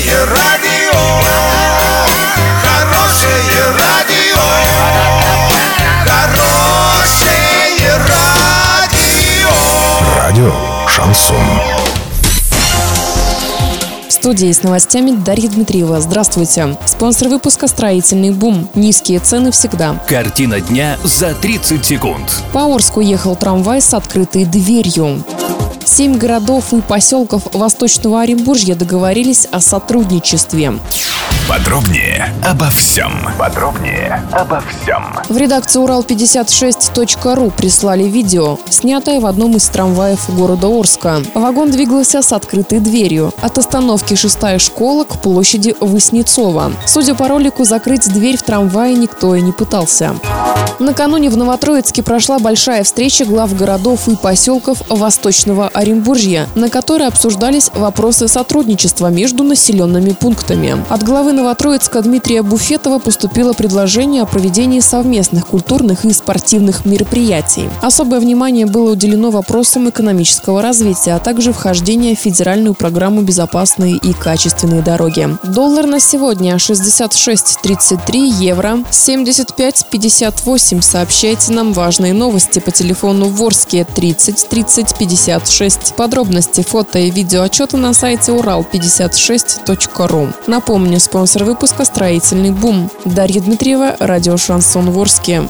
Хорошее радио, хорошее радио, хорошее радио. Радио «Шансон». В студии с новостями Дарья Дмитриева. Здравствуйте. Спонсор выпуска «Строительный бум». Низкие цены всегда. Картина дня за 30 секунд. По Орску ехал трамвай с открытой дверью. Семь городов и поселков Восточного Оренбуржья договорились о сотрудничестве. Подробнее обо всем. Подробнее обо всем. В редакцию Урал56.ру прислали видео, снятое в одном из трамваев города Орска. Вагон двигался с открытой дверью от остановки «Шестая школа» к площади Воснецова. Судя по ролику, закрыть дверь в трамвае никто и не пытался. Накануне в Новотроицке прошла большая встреча глав городов и поселков Восточного Оренбуржья, на которой обсуждались вопросы сотрудничества между населенными пунктами. От главы Новотроицка Дмитрия Буфетова поступило предложение о проведении совместных культурных и спортивных мероприятий. Особое внимание было уделено вопросам экономического развития, а также вхождения в федеральную программу «Безопасные и качественные дороги». Доллар на сегодня 66.33, евро 75.58. Сообщайте нам важные новости по телефону Ворске 30 30 56. Подробности, фото и видео отчета на сайте урал56.ру. Напомню, спонсор выпуска «Строительный бум». Дарья Дмитриева, радио «Шансон Ворске».